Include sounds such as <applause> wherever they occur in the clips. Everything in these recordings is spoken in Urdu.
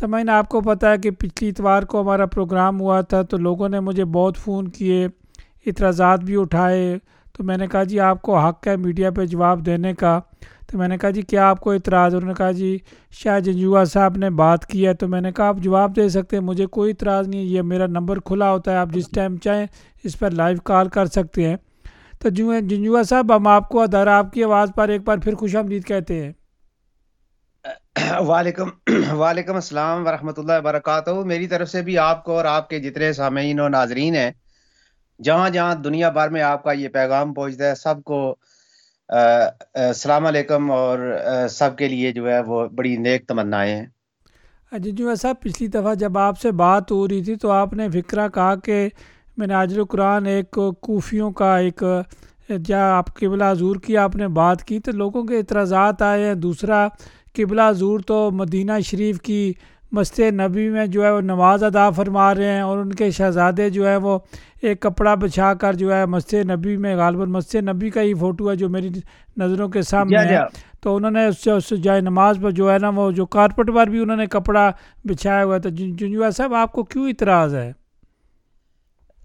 سمعین آپ کو پتہ ہے کہ پچھلی اتوار کو ہمارا پروگرام ہوا تھا تو لوگوں نے مجھے بہت فون کیے، اعتراضات بھی اٹھائے۔ تو میں نے کہا جی آپ کو حق ہے میڈیا پہ جواب دینے کا۔ تو میں نے کہا جی کیا آپ کو اعتراض؟ انہوں نے کہا جی شاہ جنجوا صاحب نے بات کی ہے۔ تو میں نے کہا، آپ جواب دے سکتے ہیں؟ مجھے کوئی اعتراض نہیں ہے، یہ میرا نمبر کھلا ہوتا ہے، آپ جس ٹائم چاہیں اس پر لائیو کال کر سکتے ہیں۔ تو جنجوا صاحب، ہم آپ کو ادھر آپ کی آواز پر ایک بار پھر خوش آمدید کہتے ہیں۔ <coughs> وعلیکم <coughs> وعلیکم السلام ورحمۃ اللہ وبرکاتہ۔ میری طرف سے بھی آپ کو اور آپ کے جتنے سامعین و ناظرین ہیں، جہاں جہاں دنیا بھر میں آپ کا یہ پیغام پہنچتا ہے، سب کو السلام علیکم اور سب کے لیے جو ہے وہ بڑی نیک تمنائیں ہیں۔ جی جو صاحب، پچھلی دفعہ جب آپ سے بات ہو رہی تھی تو آپ نے فکرہ کہا کہ میں نے عاجل القرآن ایک کوفیوں کا ایک جا آپ قبلہ حضور کی آپ نے بات کی تو لوگوں کے اعتراضات آئے ہیں، دوسرا قبلہ حضور تو مدینہ شریف کی مسجد نبی میں جو ہے وہ نماز ادا فرما رہے ہیں اور ان کے شہزادے جو ہے وہ ایک کپڑا بچھا کر جو ہے مسجد نبی میں غالباً مسجد نبی کا ہی فوٹو ہے جو میری نظروں کے سامنے ہے۔ تو انہوں نے اس سے اس جائے نماز پر جو ہے نا وہ جو کارپٹ پر بھی انہوں نے کپڑا بچھایا ہوا تھا جنجوا صاحب آپ کو کیوں اعتراض ہے؟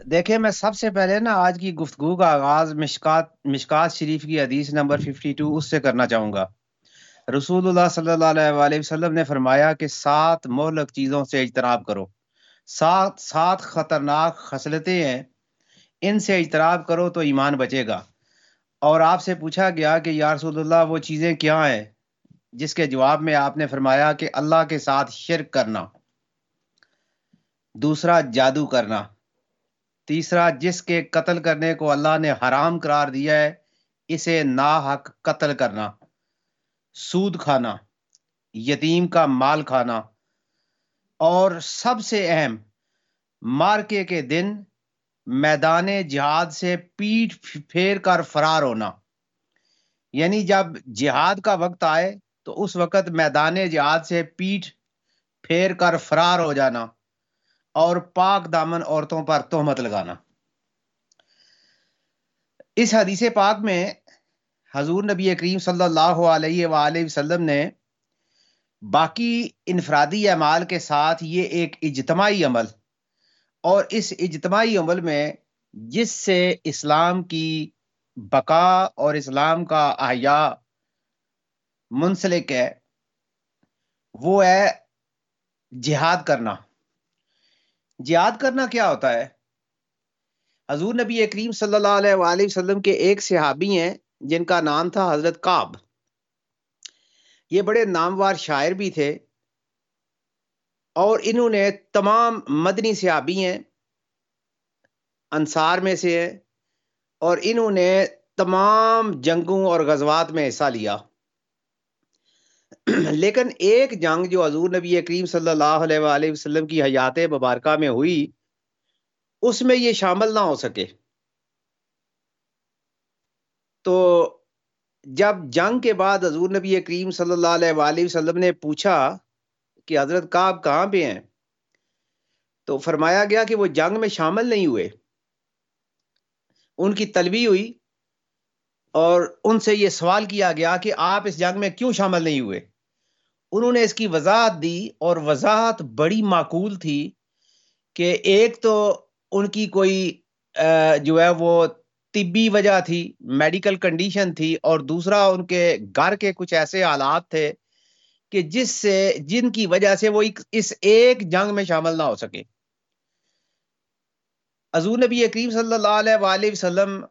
دیکھیں میں سب سے پہلے نا آج کی گفتگو کا آغاز مشکات مشکات شریف کی حدیث نمبر 52 اس سے کرنا چاہوں گا۔ رسول اللہ صلی اللہ علیہ وآلہ وسلم نے فرمایا کہ سات مہلک چیزوں سے اجتناب کرو۔ سات سات خطرناک خصلتیں ہیں۔ ان سے اجتناب کرو تو ایمان بچے گا۔ اور آپ سے پوچھا گیا کہ یا رسول اللہ وہ چیزیں کیا ہیں؟ جس کے جواب میں آپ نے فرمایا کہ اللہ کے ساتھ شرک کرنا۔ دوسرا، جادو کرنا۔ تیسرا، جس کے قتل کرنے کو اللہ نے حرام قرار دیا ہے، اسے نا حق قتل کرنا۔ سود کھانا، یتیم کا مال کھانا، اور سب سے اہم، مارکے کے دن میدان جہاد سے پیٹ پھیر کر فرار ہونا۔ یعنی جب جہاد کا وقت آئے تو اس وقت میدان جہاد سے پیٹ پھیر کر فرار ہو جانا اور پاک دامن عورتوں پر تہمت لگانا۔ اس حدیث پاک میں حضور نبی کریم صلی اللہ علیہ وآلہ وسلم نے باقی انفرادی اعمال کے ساتھ یہ ایک اجتماعی عمل اور اس اجتماعی عمل میں جس سے اسلام کی بقا اور اسلام کا احیاء منسلک ہے، وہ ہے جہاد کرنا۔ جہاد کرنا کیا ہوتا ہے؟ حضور نبی کریم صلی اللہ علیہ وآلہ وسلم کے ایک صحابی ہیں جن کا نام تھا حضرت کاب یہ بڑے ناموار شاعر بھی تھے اور انہوں نے تمام مدنی صحابی ہیں، انصار میں سے ہیں، اور انہوں نے تمام جنگوں اور غزوات میں حصہ لیا۔ لیکن ایک جنگ جو حضور نبی کریم صلی اللہ علیہ وآلہ وسلم کی حیات مبارکہ میں ہوئی، اس میں یہ شامل نہ ہو سکے۔ تو جب جنگ کے بعد حضور نبی کریم صلی اللہ علیہ وآلہ وسلم نے پوچھا کہ حضرت کعب کہاں پہ ہیں، تو فرمایا گیا کہ وہ جنگ میں شامل نہیں ہوئے۔ ان کی طلبی ہوئی اور ان سے یہ سوال کیا گیا کہ آپ اس جنگ میں کیوں شامل نہیں ہوئے؟ انہوں نے اس کی وضاحت دی اور وضاحت بڑی معقول تھی کہ ایک تو ان کی کوئی جو ہے وہ طبی وجہ تھی، میڈیکل کنڈیشن تھی، اور دوسرا ان کے گھر کے کچھ ایسے حالات تھے کہ جس سے، جن کی وجہ سے وہ اس ایک جنگ میں شامل نہ ہو سکے۔ حضور نبی کریم صلی اللہ علیہ وآلہ وسلم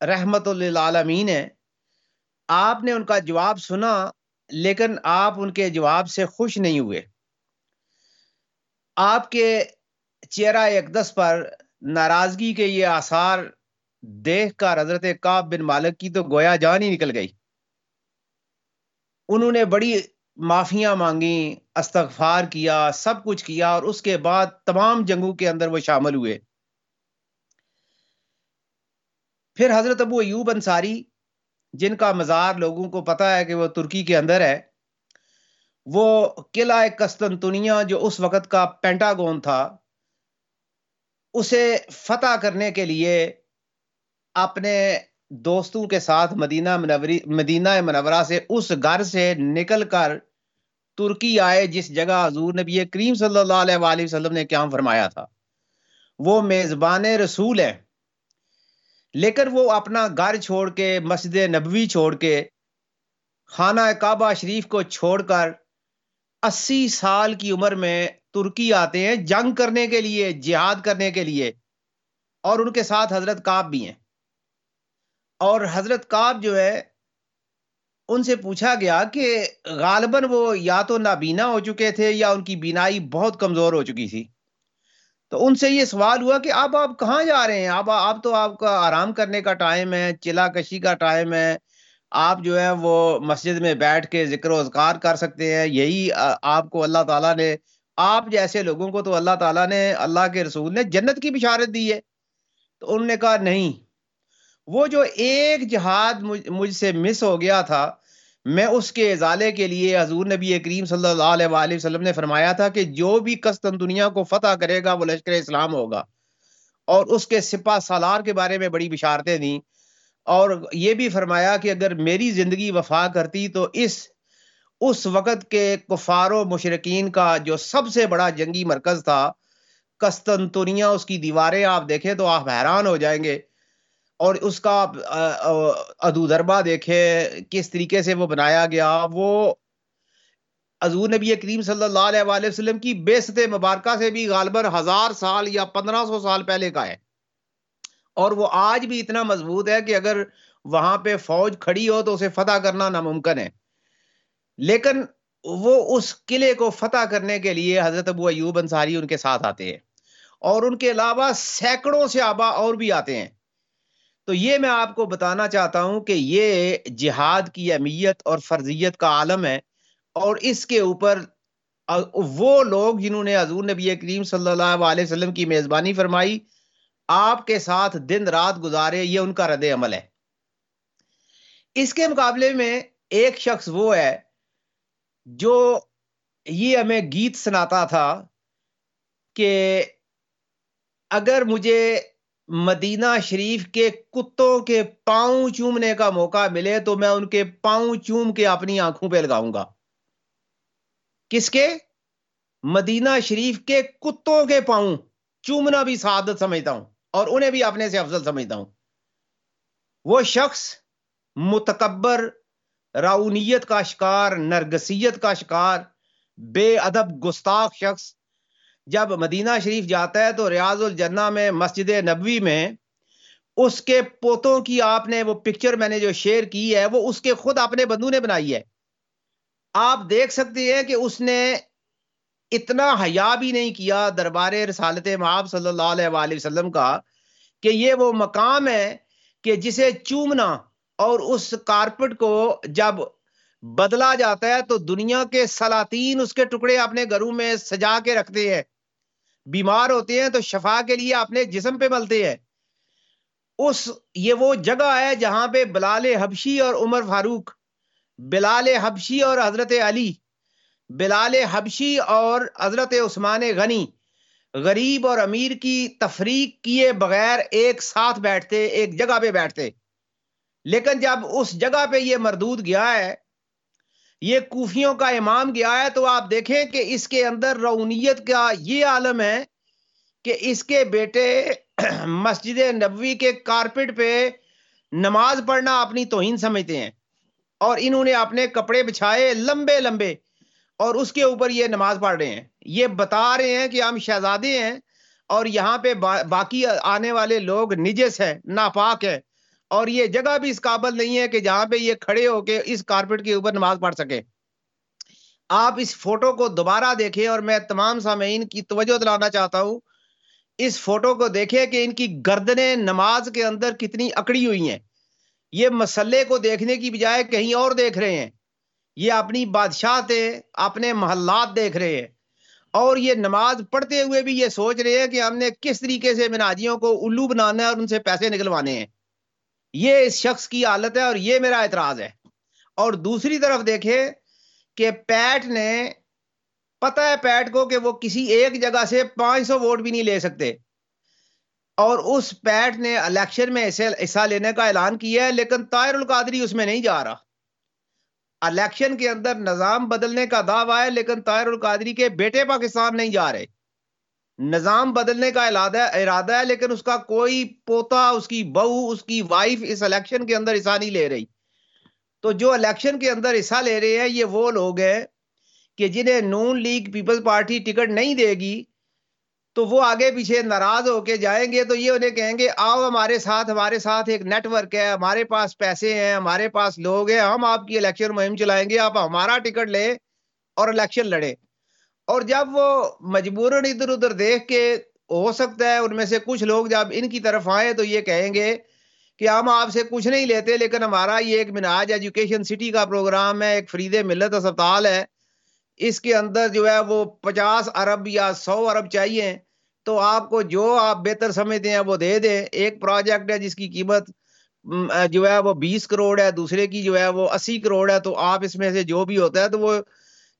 رحمت للعالمین ہے آپ نے ان کا جواب سنا، لیکن آپ ان کے جواب سے خوش نہیں ہوئے۔ آپ کے چہرہ اقدس پر ناراضگی کے یہ آثار دیکھ کر حضرت کعب بن مالک کی تو گویا جان ہی نکل گئی۔ انہوں نے بڑی معافیاں مانگی استغفار کیا، سب کچھ کیا اور اس کے بعد تمام جنگوں کے اندر وہ شامل ہوئے۔ پھر حضرت ابو ایوب انصاری، جن کا مزار لوگوں کو پتا ہے کہ وہ ترکی کے اندر ہے، وہ قلعہ قسطنطنیہ جو اس وقت کا پینٹاگون تھا، اسے فتح کرنے کے لیے اپنے دوستوں کے ساتھ مدینہ منوری مدینہ منورہ سے اس گھر سے نکل کر ترکی آئے، جس جگہ حضور نبی کریم صلی اللہ علیہ وآلہ وسلم نے قیام فرمایا تھا۔ وہ میزبان رسول ہے لیکن وہ اپنا گھر چھوڑ کے، مسجد نبوی چھوڑ کے، خانہ کعبہ شریف کو چھوڑ کر اسی سال کی عمر میں ترکی آتے ہیں، جنگ کرنے کے لیے، جہاد کرنے کے لیے، اور ان کے ساتھ حضرت کعب بھی ہیں۔ اور حضرت کعب جو ہے، ان سے پوچھا گیا کہ غالباً وہ یا تو نابینا ہو چکے تھے یا ان کی بینائی بہت کمزور ہو چکی تھی۔ تو ان سے یہ سوال ہوا کہ اب آپ کہاں جا رہے ہیں؟ اب اب تو آپ کا آرام کرنے کا ٹائم ہے چلا کشی کا ٹائم ہے۔ آپ جو ہے وہ مسجد میں بیٹھ کے ذکر و اذکار کر سکتے ہیں۔ یہی آپ کو اللہ تعالیٰ نے، آپ جیسے لوگوں کو تو اللہ تعالیٰ نے، اللہ کے رسول نے جنت کی بشارت دی ہے۔ تو انہوں نے کہا نہیں وہ جو ایک جہاد مجھ سے مس ہو گیا تھا، میں اس کے ازالے کے لیے حضور نبی کریم صلی اللہ علیہ وآلہ وسلم نے فرمایا تھا کہ جو بھی قسطن دنیا کو فتح کرے گا، وہ لشکر اسلام ہوگا۔ اور اس کے سپاہ سالار کے بارے میں بڑی بشارتیں دیں۔ اور یہ بھی فرمایا کہ اگر میری زندگی وفا کرتی تو اس اس وقت کے کفار و مشرقین کا جو سب سے بڑا جنگی مرکز تھا قسطنطنیہ اس کی دیواریں آپ دیکھیں تو آپ حیران ہو جائیں گے۔ اور اس کا ادو دربا دیکھے کس طریقے سے وہ بنایا گیا، وہ حضور نبی کریم صلی اللہ علیہ وآلہ وسلم کی بیست مبارکہ سے بھی غالباً ہزار سال یا پندرہ سو سال پہلے کا ہے۔ اور وہ آج بھی اتنا مضبوط ہے کہ اگر وہاں پہ فوج کھڑی ہو تو اسے فتح کرنا ناممکن ہے۔ لیکن وہ اس قلعے کو فتح کرنے کے لیے حضرت ابو ایوب انصاری ان کے ساتھ آتے ہیں۔ اور ان کے علاوہ سینکڑوں سے آبا اور بھی آتے ہیں۔ تو یہ میں آپ کو بتانا چاہتا ہوں کہ یہ جہاد کی اہمیت اور فرضیت کا عالم ہے اور اس کے اوپر وہ لوگ جنہوں نے حضور نبی کریم صلی اللہ علیہ وسلم کی میزبانی فرمائی، آپ کے ساتھ دن رات گزارے، یہ ان کا رد عمل ہے۔ اس کے مقابلے میں ایک شخص وہ ہے جو یہ ہمیں گیت سناتا تھا کہ اگر مجھے مدینہ شریف کے کتوں کے پاؤں چومنے کا موقع ملے تو میں ان کے پاؤں چوم کے اپنی آنکھوں پہ لگاؤں گا۔ کس کے؟ مدینہ شریف کے کتوں کے پاؤں۔ چومنا بھی سعادت سمجھتا ہوں اور انہیں بھی اپنے سے افضل سمجھتا ہوں۔ وہ شخص متکبر راؤنیت کا شکار، نرگسیت کا شکار، بے ادب گستاخ شخص جب مدینہ شریف جاتا ہے تو ریاض الجنہ میں، مسجد نبوی میں، اس کے پوتوں کی آپ نے وہ پکچر میں نے جو شیئر کی ہے، وہ اس کے خود اپنے بندو نے بنائی ہے۔ آپ دیکھ سکتے ہیں کہ اس نے اتنا حیا بھی نہیں کیا دربار رسالت معاب صلی اللہ علیہ وآلہ وسلم کا کہ یہ وہ مقام ہے کہ جسے چومنا اور اس کارپٹ کو جب بدلا جاتا ہے تو دنیا کے سلاطین اس کے ٹکڑے اپنے گھروں میں سجا کے رکھتے ہیں۔ بیمار ہوتے ہیں تو شفا کے لیے اپنے جسم پہ ملتے ہیں۔ اس، یہ وہ جگہ ہے جہاں پہ بلال حبشی اور عمر فاروق، بلال حبشی اور حضرت علی، بلال حبشی اور حضرت عثمان غنی غریب اور امیر کی تفریق کیے بغیر ایک ساتھ بیٹھتے، ایک جگہ پہ بیٹھتے۔ لیکن جب اس جگہ پہ یہ مردود گیا ہے یہ کوفیوں کا امام گیا ہے تو آپ دیکھیں کہ اس کے اندر رونیت کا یہ عالم ہے کہ اس کے بیٹے <clears throat> مسجد نبوی کے کارپٹ پہ نماز پڑھنا اپنی توہین سمجھتے ہیں اور انہوں نے اپنے کپڑے بچھائے لمبے لمبے اور اس کے اوپر یہ نماز پڑھ رہے ہیں۔ یہ بتا رہے ہیں کہ ہم شہزادے ہیں اور یہاں پہ باقی آنے والے لوگ نجس ہیں، ناپاک ہیں۔ اور یہ جگہ بھی اس قابل نہیں ہے کہ جہاں پہ یہ کھڑے ہو کے اس کارپٹ کے اوپر نماز پڑھ سکے آپ اس فوٹو کو دوبارہ دیکھیں اور میں تمام سامعین کی توجہ دلانا چاہتا ہوں۔ اس فوٹو کو دیکھیں کہ ان کی گردنیں نماز کے اندر کتنی اکڑی ہوئی ہیں۔ یہ مسئلے کو دیکھنے کی بجائے کہیں اور دیکھ رہے ہیں۔ یہ اپنی بادشاہ اپنے محلات دیکھ رہے ہیں۔ اور یہ نماز پڑھتے ہوئے بھی یہ سوچ رہے ہیں کہ ہم نے کس طریقے سے مناجیوں کو الو بنانا ہے اور ان سے پیسے نکلوانے ہیں۔ یہ اس شخص کی حالت ہے اور یہ میرا اعتراض ہے۔ اور دوسری طرف دیکھے کہ پیٹ نے پتا ہے پیٹ کو کہ وہ کسی ایک جگہ سے پانچ سو ووٹ بھی نہیں لے سکتے۔ اور اس پیٹ نے الیکشن میں حصہ لینے کا اعلان کیا ہے، لیکن طائر القادری اس میں نہیں جا رہا۔ الیکشن کے اندر نظام بدلنے کا دعویٰ ہے، لیکن طاہر القادری کے بیٹے پاکستان نہیں جا رہے۔ نظام بدلنے کا ارادہ ہے لیکن اس کا کوئی پوتا، اس کی بہو، اس کی وائف اس الیکشن کے اندر حصہ نہیں لے رہی۔ تو جو الیکشن کے اندر حصہ لے رہے ہیں، یہ وہ لوگ ہیں کہ جنہیں Noon league people's party ticket نہیں دے گی، تو وہ آگے پیچھے ناراض ہو کے جائیں گے۔ تو یہ انہیں کہیں گے، آؤ ہمارے ساتھ ہمارے ساتھ ایک نیٹ ورک ہے، ہمارے پاس پیسے ہیں، ہمارے پاس لوگ ہیں، ہم آپ کی الیکشن مہم چلائیں گے، آپ ہمارا ٹکٹ لیں اور الیکشن لڑیں۔ اور جب وہ مجبوراً ادھر ادھر دیکھ کے ہو سکتا ہے، ان میں سے کچھ لوگ جب ان کی طرف آئے تو یہ کہیں گے کہ ہم آپ سے کچھ نہیں لیتے، لیکن ہمارا یہ ایک مناج ایجوکیشن سٹی کا پروگرام ہے، ایک فرید ملت اسپتال ہے۔ اس کے اندر جو ہے وہ پچاس ارب یا سو ارب چاہیے۔ تو آپ کو جو آپ بہتر سمجھتے ہیں وہ دے دیں۔ ایک پروجیکٹ ہے جس کی قیمت جو ہے وہ بیس کروڑ ہے، دوسرے کی جو ہے وہ اسی کروڑ ہے۔ تو آپ اس میں سے جو بھی ہوتا ہے تو وہ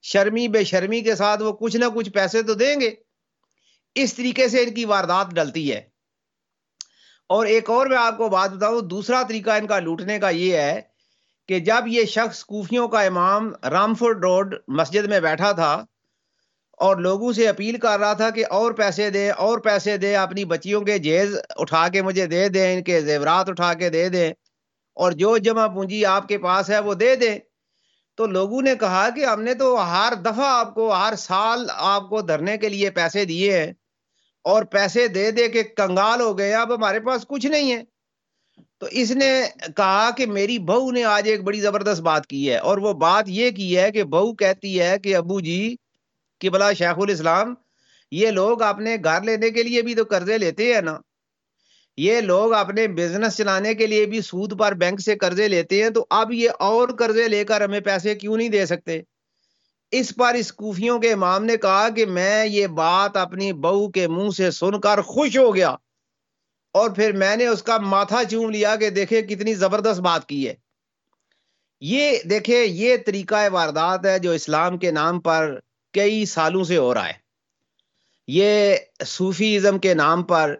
شرمی بے شرمی کے ساتھ وہ کچھ نہ کچھ پیسے تو دیں گے۔ اس طریقے سے ان کی واردات ڈلتی ہے۔ اور ایک اور میں آپ کو بات بتاؤں، دوسرا طریقہ ان کا لوٹنے کا یہ ہے کہ جب یہ شخص کوفیوں کا امام رامفورڈ روڈ مسجد میں بیٹھا تھا اور لوگوں سے اپیل کر رہا تھا کہ اور پیسے دیں اور پیسے دیں اپنی بچیوں کے جیز اٹھا کے مجھے دے دیں، ان کے زیورات اٹھا کے دے دیں، اور جو جمع پونجی آپ کے پاس ہے وہ دے دیں۔ تو لوگوں نے کہا کہ ہم نے تو ہر دفعہ آپ کو، ہر سال آپ کو دھرنے کے لیے پیسے دیے ہیں اور پیسے دے دے کے کنگال ہو گئے، اب ہمارے پاس کچھ نہیں ہے۔ تو اس نے کہا کہ میری بہو نے آج ایک بڑی زبردست بات کی ہے اور وہ بات یہ کی ہے کہ بہو کہتی ہے کہ ابو جی کہ بلا شیخ الاسلام، یہ لوگ اپنے گھر لینے کے لیے بھی تو قرضے لیتے ہیں نا۔ یہ لوگ اپنے بزنس چلانے کے لیے بھی سود پر بینک سے قرضے لیتے ہیں تو اب یہ اور قرضے لے کر ہمیں پیسے کیوں نہیں دے سکتے؟ اس پر اس کوفیوں کے امام نے کہا کہ میں یہ بات اپنی بہو کے منہ سے سن کر خوش ہو گیا اور پھر میں نے اس کا ماتھا چوم لیا کہ دیکھے کتنی زبردست بات کی ہے۔ یہ دیکھے یہ طریقہ واردات ہے جو اسلام کے نام پر کئی سالوں سے ہو رہا ہے۔ یہ صوفی ازم کے نام پر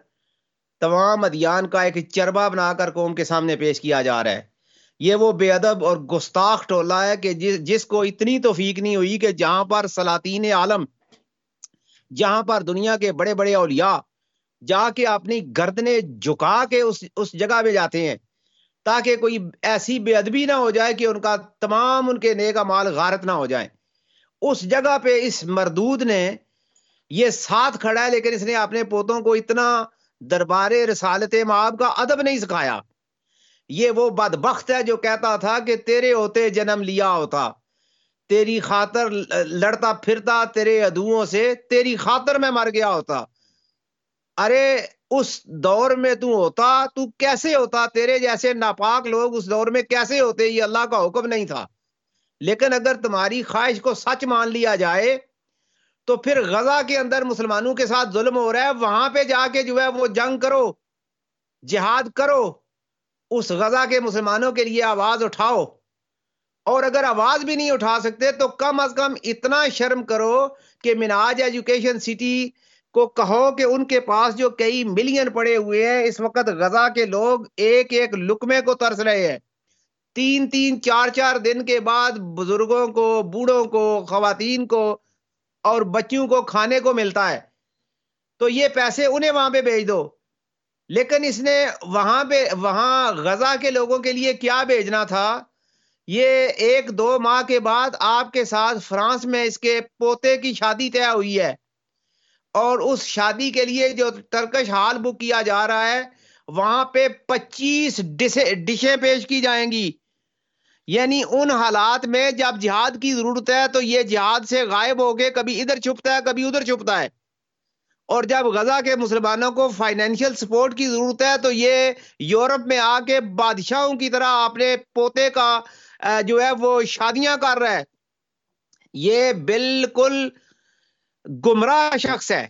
تمام ادیان کا ایک چربا بنا کر قوم کے سامنے پیش کیا جا رہا ہے۔ یہ وہ بے ادب اور گستاخ ٹولہ ہے کہ جس جس کو اتنی توفیق نہیں ہوئی کہ جہاں پر سلاطین عالم، جہاں پر دنیا کے بڑے بڑے اولیاء جا کے اپنی گردنے جھکا کے اس اس جگہ میں جاتے ہیں، تاکہ کوئی ایسی بے ادبی نہ ہو جائے کہ ان کا تمام ان کے نیک مال غارت نہ ہو جائیں۔ اس جگہ پہ اس مردود نے یہ ساتھ کھڑا ہے، لیکن اس نے اپنے پوتوں کو اتنا دربار رسالت ماب کا ادب نہیں سکھایا۔ یہ وہ بدبخت ہے جو کہتا تھا کہ تیرے ہوتے جنم لیا ہوتا۔ تیری خاطر لڑتا پھرتا تیرے ادوؤں سے، تیری خاطر میں مر گیا ہوتا۔ ارے، اس دور میں تو ہوتا، تو کیسے ہوتا؟ تیرے جیسے ناپاک لوگ اس دور میں کیسے ہوتے؟ یہ اللہ کا حکم نہیں تھا۔ لیکن اگر تمہاری خواہش کو سچ مان لیا جائے تو پھر غزہ کے اندر مسلمانوں کے ساتھ ظلم ہو رہا ہے، وہاں پہ جا کے جو ہے وہ جنگ کرو، جہاد کرو، اس غزہ کے مسلمانوں کے لیے آواز اٹھاؤ۔ اور اگر آواز بھی نہیں اٹھا سکتے تو کم از کم اتنا شرم کرو کہ مناج ایجوکیشن سٹی کو کہو کہ ان کے پاس جو کئی ملین پڑے ہوئے ہیں، اس وقت غزہ کے لوگ ایک ایک لکمے کو ترس رہے ہیں۔ تین تین چار چار دن کے بعد بزرگوں کو، بوڑھوں کو، خواتین کو اور بچوں کو کھانے کو ملتا ہے۔ تو یہ پیسے انہیں وہاں پہ بھیج دو۔ لیکن اس نے وہاں پہ، وہاں غزہ کے لوگوں کے لیے کیا بھیجنا تھا؟ یہ ایک دو ماہ کے بعد آپ کے ساتھ فرانس میں اس کے پوتے کی شادی طے ہوئی ہے۔ اور اس شادی کے لیے جو ترکش ہال بک کیا جا رہا ہے، وہاں پہ پچیس ڈشیں پیش کی جائیں گی۔ یعنی ان حالات میں جب جہاد کی ضرورت ہے تو یہ جہاد سے غائب ہو کے کبھی ادھر چھپتا ہے، کبھی ادھر چھپتا ہے۔ اور جب غزہ کے مسلمانوں کو فائنینشیل سپورٹ کی ضرورت ہے تو یہ یورپ میں آ کے بادشاہوں کی طرح اپنے پوتے کا جو ہے وہ شادیاں کر رہا ہے۔ یہ بالکل گمراہ شخص ہے۔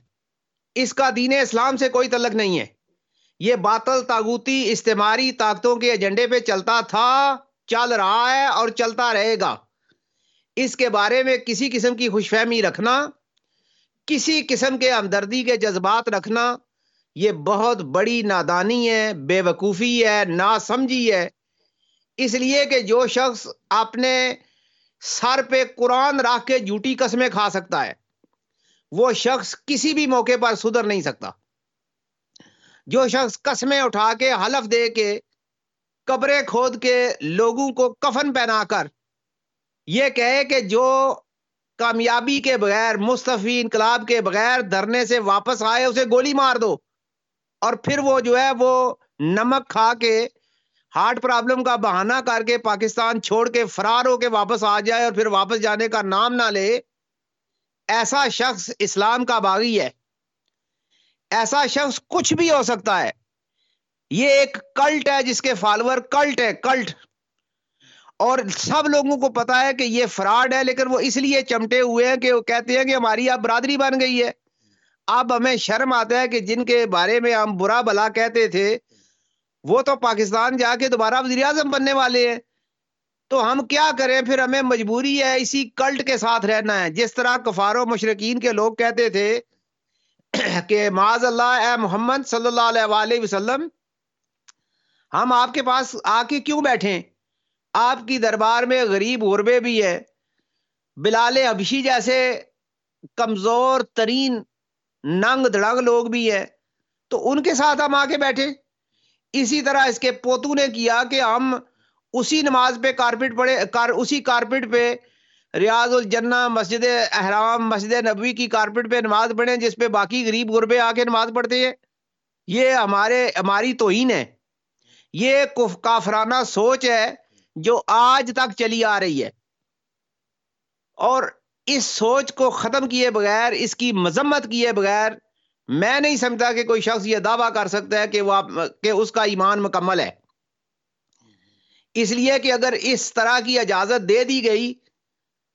اس کا دین اسلام سے کوئی تعلق نہیں ہے۔ یہ باطل تاغوتی استعماری طاقتوں کے ایجنڈے پہ چلتا تھا۔ چل رہا ہے اور چلتا رہے گا۔ اس کے بارے میں کسی قسم کی خوش فہمی رکھنا، کسی قسم کے ہمدردی کے جذبات رکھنا، یہ بہت بڑی نادانی ہے، بے وقوفی ہے نا سمجھی ہے۔ اس لیے کہ جو شخص اپنے سر پہ قرآن رکھ کے جھوٹی قسمیں کھا سکتا ہے، وہ شخص کسی بھی موقع پر سدھر نہیں سکتا۔ جو شخص قسمیں اٹھا کے، حلف دے کے قبریں کھود کے لوگوں کو کفن پہنا کر یہ کہے کہ جو کامیابی کے بغیر، مستفی انقلاب کے بغیر دھرنے سے واپس آئے، اسے گولی مار دو۔ اور پھر وہ جو ہے، وہ نمک کھا کے ہارٹ پرابلم کا بہانہ کر کے پاکستان چھوڑ کے فرار ہو کے واپس آ جائے اور پھر واپس جانے کا نام نہ لے۔ ایسا شخص اسلام کا باغی ہے۔ ایسا شخص کچھ بھی ہو سکتا ہے۔ یہ ایک کلٹ ہے جس کے فالوور کلٹ ہے کلٹ۔ اور سب لوگوں کو پتا ہے کہ یہ فراڈ ہے، لیکن وہ اس لیے چمٹے ہوئے ہیں کہ وہ کہتے ہیں کہ ہماری اب برادری بن گئی ہے۔ اب ہمیں شرم آتا ہے کہ جن کے بارے میں ہم برا بلا کہتے تھے، وہ تو پاکستان جا کے دوبارہ وزیر اعظم بننے والے ہیں۔ تو ہم کیا کریں؟ پھر ہمیں مجبوری ہے اسی کلٹ کے ساتھ رہنا ہے۔ جس طرح کفار و مشرقین کے لوگ کہتے تھے کہ معاذ اللہ، اے محمد صلی اللہ علیہ وآلہ وسلم ہم آپ کے پاس آ کے کیوں بیٹھیں آپ کی دربار میں غریب غربے بھی ہے بلال ابشی جیسے کمزور ترین ننگ دڑنگ لوگ بھی ہے تو ان کے ساتھ ہم آ کے بیٹھے۔ اسی طرح اس کے پوتو نے کیا کہ ہم اسی نماز پہ کارپیٹ پڑے کار، اسی کارپیٹ پہ ریاض الجنہ مسجد احرام، مسجد نبوی کی کارپیٹ پہ نماز پڑھیں، جس پہ باقی غریب غربے آ کے نماز پڑھتے ہیں۔ یہ ہمارے، ہماری توہین ہے۔ یہ کافرانہ سوچ ہے جو آج تک چلی آ رہی ہے۔ اور اس سوچ کو ختم کیے بغیر، اس کی مذمت کیے بغیر، میں نہیں سمجھتا کہ کوئی شخص یہ دعویٰ کر سکتا ہے کہ وہ کہ اس کا ایمان مکمل ہے۔ اس لیے کہ اگر اس طرح کی اجازت دے دی گئی،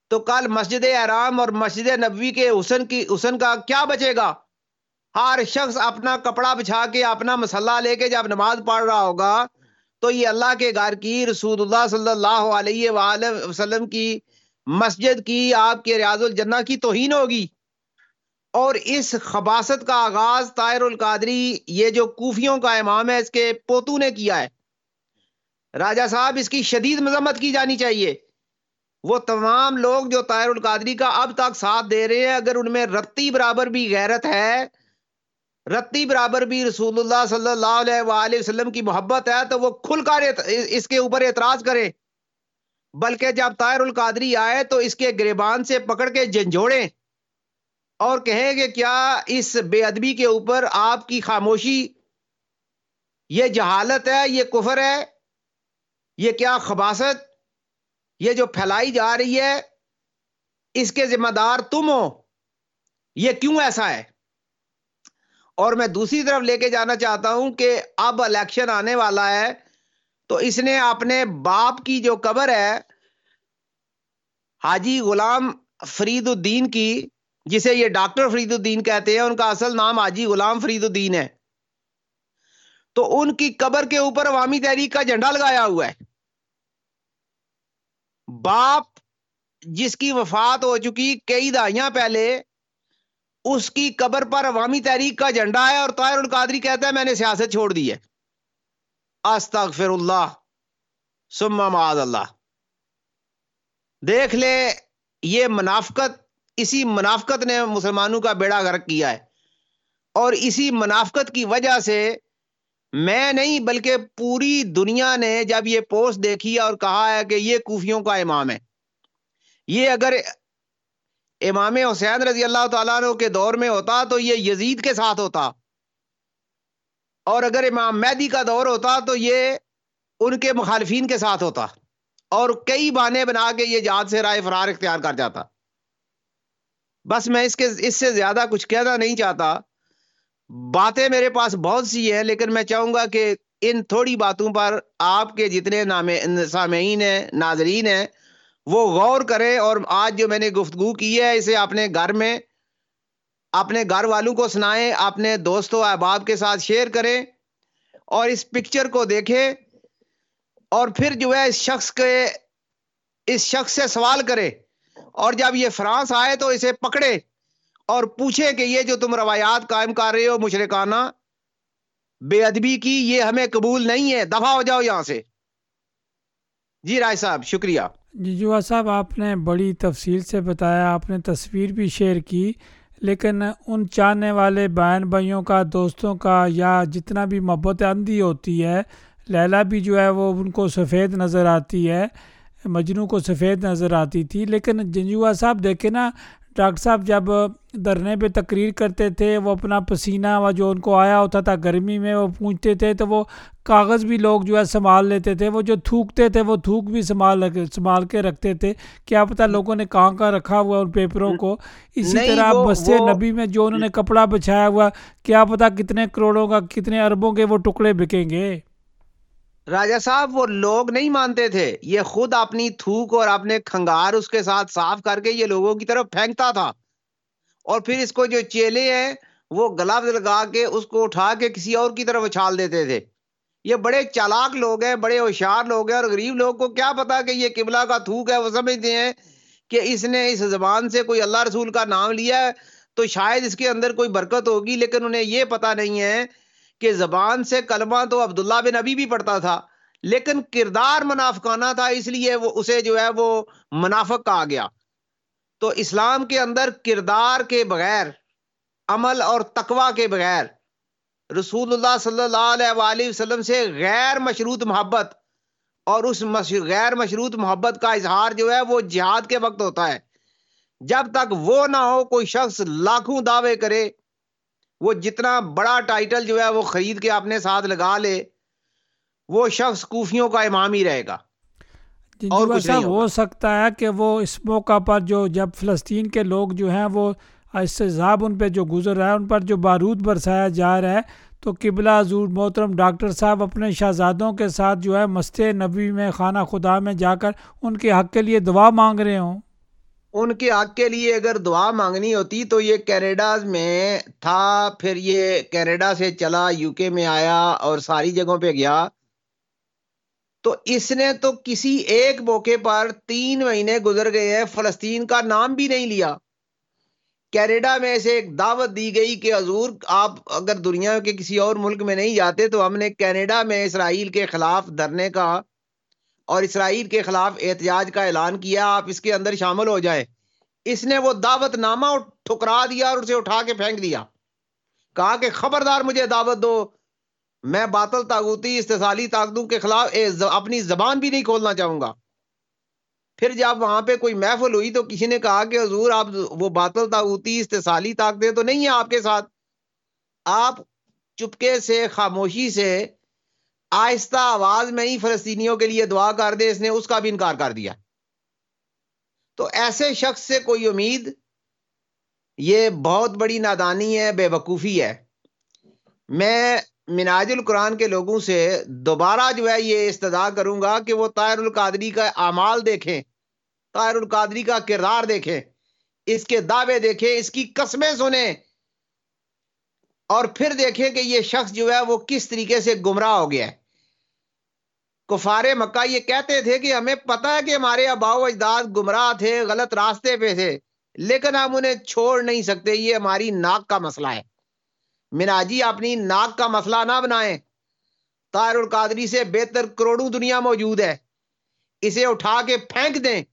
تو کل مسجد احرام اور مسجد نبوی کے حسن کی حسن کا کیا بچے گا؟ ہر شخص اپنا کپڑا بچھا کے اپنا مسلح لے کے جب نماز پڑھ رہا ہوگا، تو یہ اللہ کے گھر کی رسول اللہ صلی اللہ علیہ وآلہ وسلم کی مسجد کی، آپ کے ریاض الجنہ کی توہین ہوگی۔ اور اس خباست کا آغاز طائر القادری، یہ جو کوفیوں کا امام ہے، اس کے پوتو نے کیا ہے۔ راجہ صاحب، اس کی شدید مذمت کی جانی چاہیے۔ وہ تمام لوگ جو طائر القادری کا اب تک ساتھ دے رہے ہیں، اگر ان میں رتی برابر بھی غیرت ہے رتی برابر بھی رسول اللہ صلی اللہ علیہ وآلہ وسلم کی محبت ہے تو وہ کھل کر اس کے اوپر اعتراض کرے۔ بلکہ جب طائر القادری آئے تو اس کے گریبان سے پکڑ کے جھنجھوڑیں اور کہیں کہ کیا اس بے ادبی کے اوپر آپ کی خاموشی یہ جہالت ہے، یہ کفر ہے، یہ کیا خباست یہ جو پھیلائی جا رہی ہے، اس کے ذمہ دار تم ہو، یہ کیوں ایسا ہے؟ اور میں دوسری طرف لے کے جانا چاہتا ہوں کہ اب الیکشن آنے والا ہے، تو اس نے اپنے باپ کی جو قبر ہے، حاجی غلام فرید الدین کی، جسے یہ ڈاکٹر فرید الدین کہتے ہیں، ان کا اصل نام حاجی غلام فرید الدین ہے۔ تو ان کی قبر کے اوپر عوامی تحریک کا جھنڈا لگایا ہوا ہے۔ باپ جس کی وفات ہو چکی، کئی دہائیاں پہلے اس کی قبر پر عوامی تحریک کا جھنڈا ہے اور طاہر القادری کہتا ہے میں نے سیاست چھوڑ دی ہے۔ استغفر اللہ سما معاذ اللہ۔ دیکھ لے، یہ منافقت، اسی منافقت نے مسلمانوں کا بیڑا غرق کیا ہے۔ اور اسی منافقت کی وجہ سے میں نہیں، بلکہ پوری دنیا نے جب یہ پوسٹ دیکھی اور کہا ہے کہ یہ کوفیوں کا امام ہے۔ یہ اگر امام حسین رضی اللہ تعالیٰ عنہ کے دور میں ہوتا تو یہ یزید کے ساتھ ہوتا۔ اور اگر امام مہدی کا دور ہوتا تو یہ ان کے مخالفین کے ساتھ ہوتا۔ اور کئی بانے بنا کے یہ جات سے رائے فرار اختیار کر جاتا۔ بس میں اس کے، اس سے زیادہ کچھ کہنا نہیں چاہتا۔ باتیں میرے پاس بہت سی ہیں، لیکن میں چاہوں گا کہ ان تھوڑی باتوں پر آپ کے جتنے سامعین ہیں، ناظرین ہیں وہ غور کریں اور آج جو میں نے گفتگو کی ہے، اسے اپنے گھر میں، اپنے گھر والوں کو سنائیں اپنے دوستوں، احباب کے ساتھ شیئر کریں اور اس پکچر کو دیکھیں اور پھر جو ہے اس شخص کے، اس شخص سے سوال کرے اور جب یہ فرانس آئے تو اسے پکڑے اور پوچھے کہ یہ جو تم روایات قائم کر رہے ہو مشرکانہ، بے ادبی کی، یہ ہمیں قبول نہیں ہے، دفاع ہو جاؤ یہاں سے۔ جی رائے صاحب، شکریہ۔ جی جوا صاحب، آپ نے بڑی تفصیل سے بتایا، آپ نے تصویر بھی شیئر کی، لیکن ان چاہنے والے بہن بھائیوں کا، دوستوں کا، یا جتنا بھی محبت اندھی ہوتی ہے، لیلا بھی جو ہے وہ ان کو سفید نظر آتی ہے مجنو کو سفید نظر آتی تھی، لیکن جی، جنجوا صاحب دیکھے نا ڈاکٹر صاحب جب دھرنے پہ تقریر کرتے تھے وہ اپنا پسینہ و جو ان کو آیا ہوتا تھا گرمی میں وہ پونچھتے تھے تو وہ کاغذ بھی لوگ جو ہے سنبھال لیتے تھے وہ جو تھوکتے تھے وہ تھوک بھی سنبھال سنبھال کے رکھتے تھے۔ کیا پتہ لوگوں نے کہاں کہاں رکھا ہوا ان پیپروں کو؟ اسی طرح بس نبی میں جو انہوں نے کپڑا بچھایا ہوا کیا پتہ کتنے کروڑوں کا کتنے اربوں کے وہ ٹکڑے بکیں گے؟ راجا صاحب، وہ لوگ نہیں مانتے تھے۔ یہ خود اپنی تھوک اور اپنے کھنگار اس کے ساتھ صاف کر کے یہ لوگوں کی طرف پھینکتا تھا۔ اور پھر اس کو جو چیلے ہیں، وہ گلاب لگا کے اس کو اٹھا کے کسی اور کی طرف اچھال دیتے تھے۔ یہ بڑے چالاک لوگ ہیں، بڑے ہوشیار لوگ ہیں اور غریب لوگ کو کیا پتا کہ یہ قبلہ کا تھوک ہے، وہ سمجھتے ہیں کہ اس نے اس زبان سے کوئی اللہ رسول کا نام لیا ہے تو شاید اس کے اندر کوئی برکت ہوگی، لیکن انہیں یہ پتا نہیں ہے کہ زبان سے کلمہ تو عبداللہ بن ابی بھی پڑھتا تھا، لیکن کردار منافقانہ تھا، اس لیے وہ اسے جو ہے وہ منافق کہا گیا۔ تو اسلام کے اندر کردار کے بغیر، عمل اور تقوا کے بغیر، رسول اللہ صلی اللہ علیہ وآلہ وسلم سے غیر مشروط محبت اور اس غیر مشروط محبت کا اظہار جو ہے وہ جہاد کے وقت ہوتا ہے۔ جب تک وہ نہ ہو، کوئی شخص لاکھوں دعوے کرے وہ جتنا بڑا ٹائٹل جو ہے وہ خرید کے اپنے ساتھ لگا لے وہ شخص کوفیوں کا امام ہی رہے گا۔ جی، اور صاحب ہو سکتا ہے کہ وہ اس موقع پر جو جب فلسطین کے لوگ جو ہیں وہ استضاب ان پہ جو گزر رہا ہے ان پر جو بارود برسایا جا رہا ہے تو قبلہ حضور محترم ڈاکٹر صاحب اپنے شہزادوں کے ساتھ جو ہے مست نبی میں خانہ خدا میں جا کر ان کے حق کے لیے دعا مانگ رہے ہوں۔ ان کے حق کے لیے اگر دعا مانگنی ہوتی تو یہ کینیڈا میں تھا، پھر یہ کینیڈا سے چلا، یو کے میں آیا اور ساری جگہوں پہ گیا۔ تو اس نے تو کسی ایک موقع پر تین مہینے گزر گئے ہیں، فلسطین کا نام بھی نہیں لیا۔ کینیڈا میں سے ایک دعوت دی گئی کہ حضور، آپ اگر دنیا کے کسی اور ملک میں نہیں جاتے تو ہم نے کینیڈا میں اسرائیل کے خلاف دھرنے کا اور اسرائیل کے خلاف احتجاج کا اعلان کیا، آپ اس کے اندر شامل ہو جائیں۔ اس نے وہ دعوت نامہ ٹھکرا دیا اور اسے اٹھا کے پھینک دیا۔ کہا کہ خبردار مجھے دعوت دو۔ میں باطل تاغوتی استحصالی طاقتوں کے خلاف اپنی زبان بھی نہیں کھولنا چاہوں گا۔ پھر جب وہاں پہ کوئی محفل ہوئی تو کسی نے کہا کہ حضور، آپ وہ باطل تاغوتی استحصالی طاقتیں تو نہیں ہیں آپ کے ساتھ۔ آپ چپکے سے، خاموشی سے آہستہ آواز میں ہی فلسطینیوں کے لیے دعا کر دے، اس نے اس کا بھی انکار کر دیا۔ تو ایسے شخص سے کوئی امید؟ یہ بہت بڑی نادانی ہے، بے وقوفی ہے۔ میں مناج القرآن کے لوگوں سے دوبارہ جو ہے یہ استدا کروں گا کہ وہ طاہر القادری کا اعمال دیکھیں، طاہر القادری کا کردار دیکھیں، اس کے دعوے دیکھیں، اس کی قسمیں سنیں۔ اور پھر دیکھیں کہ یہ شخص جو ہے وہ کس طریقے سے گمراہ ہو گیا ہے۔ کفار مکہ یہ کہتے تھے کہ ہمیں پتا ہے کہ ہمارے اباؤ اجداد گمراہ تھے، غلط راستے پہ تھے، لیکن ہم انہیں چھوڑ نہیں سکتے، یہ ہماری ناک کا مسئلہ ہے۔ مناجی اپنی ناک کا مسئلہ نہ بنائیں۔ طاہر القادری سے بہتر کروڑوں دنیا موجود ہے۔ اسے اٹھا کے پھینک دیں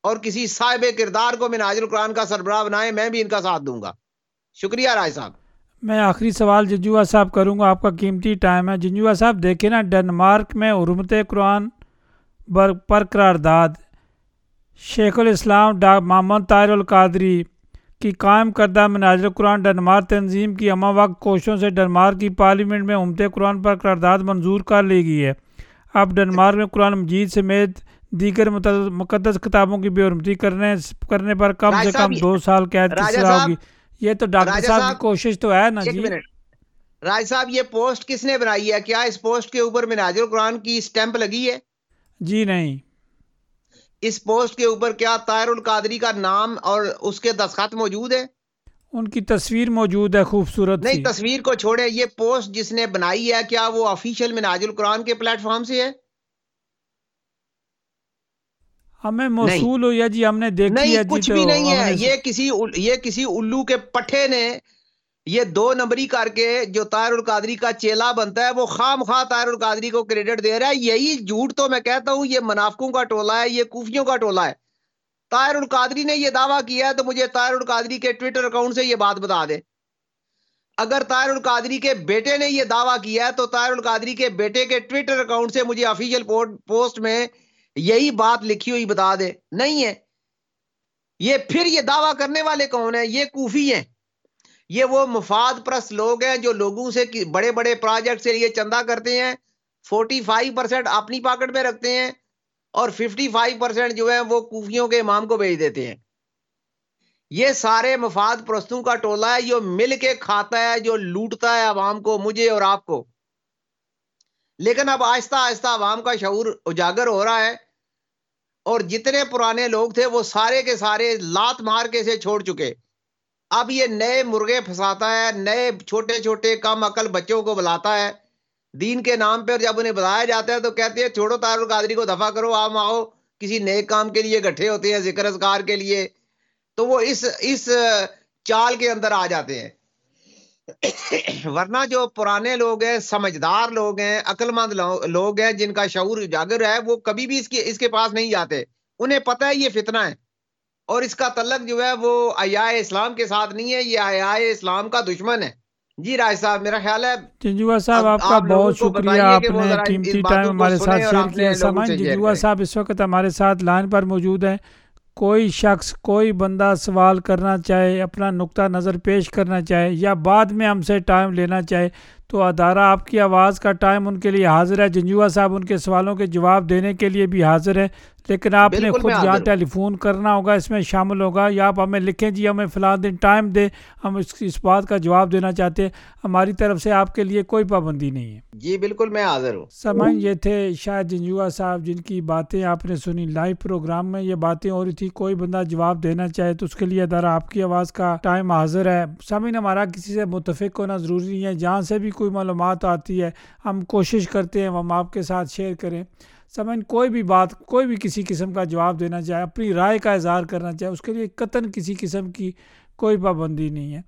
اور کسی صاحب کردار کو مناج جی القرآن کا سربراہ بنائیں، میں بھی ان کا ساتھ دوں گا۔ شکریہ رائے صاحب۔ میں آخری سوال جنجوا صاحب کروں گا آپ کا قیمتی ٹائم ہے۔ جنجوا صاحب دیکھیں نا ڈنمارک میں حرمت قرآن پر قرار داد۔ شیخ الاسلام ڈا محمد طاہر القادری کی قائم کردہ مناظر قرآن ڈنمارک تنظیم کی اماں وقت کوششوں سے ڈنمارک کی پارلیمنٹ میں امت قرآن پر قرارداد منظور کر لی گئی ہے۔ اب ڈنمارک میں قرآن مجید سمیت دیگر مقدس کتابوں کی بے حرمتی کرنے کرنے پر کم سے کم دو سال قید کی سزا ہوگی۔ یہ تو ڈاکٹر صاحب کی کوشش تو ہے نا جی۔ راج صاحب یہ پوسٹ کس نے بنائی ہے؟ کیا اس پوسٹ کے اوپر مناظر قرآن کی سٹیمپ لگی ہے؟ جی نہیں۔ اس پوسٹ کے اوپر کیا طاہر القادری کا نام اور اس کے دستخط موجود ہے ان کی تصویر موجود ہے خوبصورت نہیں تصویر کو چھوڑے یہ پوسٹ جس نے بنائی ہے کیا وہ آفیشیل مناج القرآن کے پلیٹ فارم سے ہے؟ ہمیں موصول ہو یا جی ہم نے دیکھی ہے کچھ بھی نہیں ہے۔ یہ کسی یہ کسی الو کے پٹھے نے یہ دو نمبری کر کے جو طاہر القادری کا چیلا بنتا ہے وہ خام خواہ طاہر القادری کو کریڈٹ دے رہا ہے۔ یہی جھوٹ تو میں کہتا ہوں یہ منافقوں کا ٹولہ ہے یہ کوفیوں کا ٹولہ ہے۔ طاہر القادری نے یہ دعویٰ کیا ہے تو مجھے طاہر القادری کے ٹویٹر اکاؤنٹ سے یہ بات بتا دے۔ اگر طاہر القادری کے بیٹے نے یہ دعویٰ کیا ہے تو طاہر القادری کے بیٹے کے ٹویٹر اکاؤنٹ سے مجھے افیشل پوسٹ میں یہی بات لکھی ہوئی بتا دے۔ نہیں ہے۔ یہ پھر یہ دعویٰ کرنے والے کون ہیں؟ یہ کوفی ہیں۔ یہ وہ مفاد پرست لوگ ہیں جو لوگوں سے بڑے بڑے پروجیکٹ سے یہ چندہ کرتے ہیں۔ فورٹی فائیو پرسینٹ اپنی پاکٹ میں رکھتے ہیں اور ففٹی فائیو پرسینٹ جو ہے وہ کوفیوں کے امام کو بھیج دیتے ہیں۔ یہ سارے مفاد پرستوں کا ٹولہ ہے۔ جو مل کے کھاتا ہے، جو لوٹتا ہے عوام کو، مجھے اور آپ کو۔ لیکن اب آہستہ آہستہ عوام کا شعور اجاگر ہو رہا ہے اور جتنے پرانے لوگ تھے وہ سارے کے سارے لات مار کے سے چھوڑ چکے۔ اب یہ نئے مرغے پھنساتا ہے، نئے چھوٹے چھوٹے کم عقل بچوں کو بلاتا ہے۔ دین کے نام پہ جب انہیں بتایا جاتا ہے تو کہتے ہیں، چھوڑو تار القادری کو دفاع کرو آپ آؤ۔ کسی نئے کام کے لیے گٹھے ہوتے ہیں، ذکر اذکار کے لیے۔ تو وہ اس اس چال کے اندر آ جاتے ہیں۔ <coughs> ورنہ جو پرانے لوگ ہیں سمجھدار لوگ ہیں عقل مند لوگ ہیں جن کا شعور اجاگر ہے وہ کبھی بھی اس کے اس کے پاس نہیں جاتے۔ انہیں پتہ ہے یہ فتنہ ہے۔ اور اس کا تعلق جو ہے وہ آیا اسلام کے ساتھ نہیں ہے یہ آیا اسلام کا دشمن ہے۔ جی رائے صاحب میرا خیال ہے جنجوا صاحب آپ کا بہت شکریہ آپ نے قیمتی ٹائم ہمارے ساتھ شیئر کیا سامان۔ جنجوا صاحب اس وقت ہمارے ساتھ لائن پر موجود ہیں۔ کوئی شخص، کوئی بندہ سوال کرنا چاہے، اپنا نقطہ نظر پیش کرنا چاہے یا بعد میں ہم سے ٹائم لینا چاہے، تو ادارہ آپ کی آواز کا ٹائم ان کے لیے حاضر ہے۔ جنجوا صاحب ان کے سوالوں کے جواب دینے کے لیے بھی حاضر ہے لیکن آپ نے خود یہاں ٹیلی فون کرنا ہوگا اس میں شامل ہوگا۔ یا آپ ہمیں لکھیں جی ہمیں فلاں دن ٹائم دیں ہم اس اس بات کا جواب دینا چاہتے ہیں۔ ہماری طرف سے آپ کے لیے کوئی پابندی نہیں ہے۔ جی بالکل میں حاضر ہوں۔ سمجھ یہ تھے شاید جنجوا صاحب جن کی باتیں آپ نے سنی لائیو پروگرام میں یہ باتیں ہو رہی تھی کوئی بندہ جواب دینا چاہے تو اس کے لیے ادارہ آپ کی آواز کا ٹائم حاضر ہے۔ سمجھ ہمارا کسی سے متفق ہونا ضروری نہیں ہے۔ جہاں سے بھی کوئی معلومات آتی ہے ہم کوشش کرتے ہیں ہم آپ کے ساتھ شیئر کریں۔ سمجھ کوئی بھی بات، کوئی بھی کسی قسم کا جواب دینا چاہے، اپنی رائے کا اظہار کرنا چاہے، اس کے لیے قطن کسی قسم کی کوئی پابندی نہیں ہے۔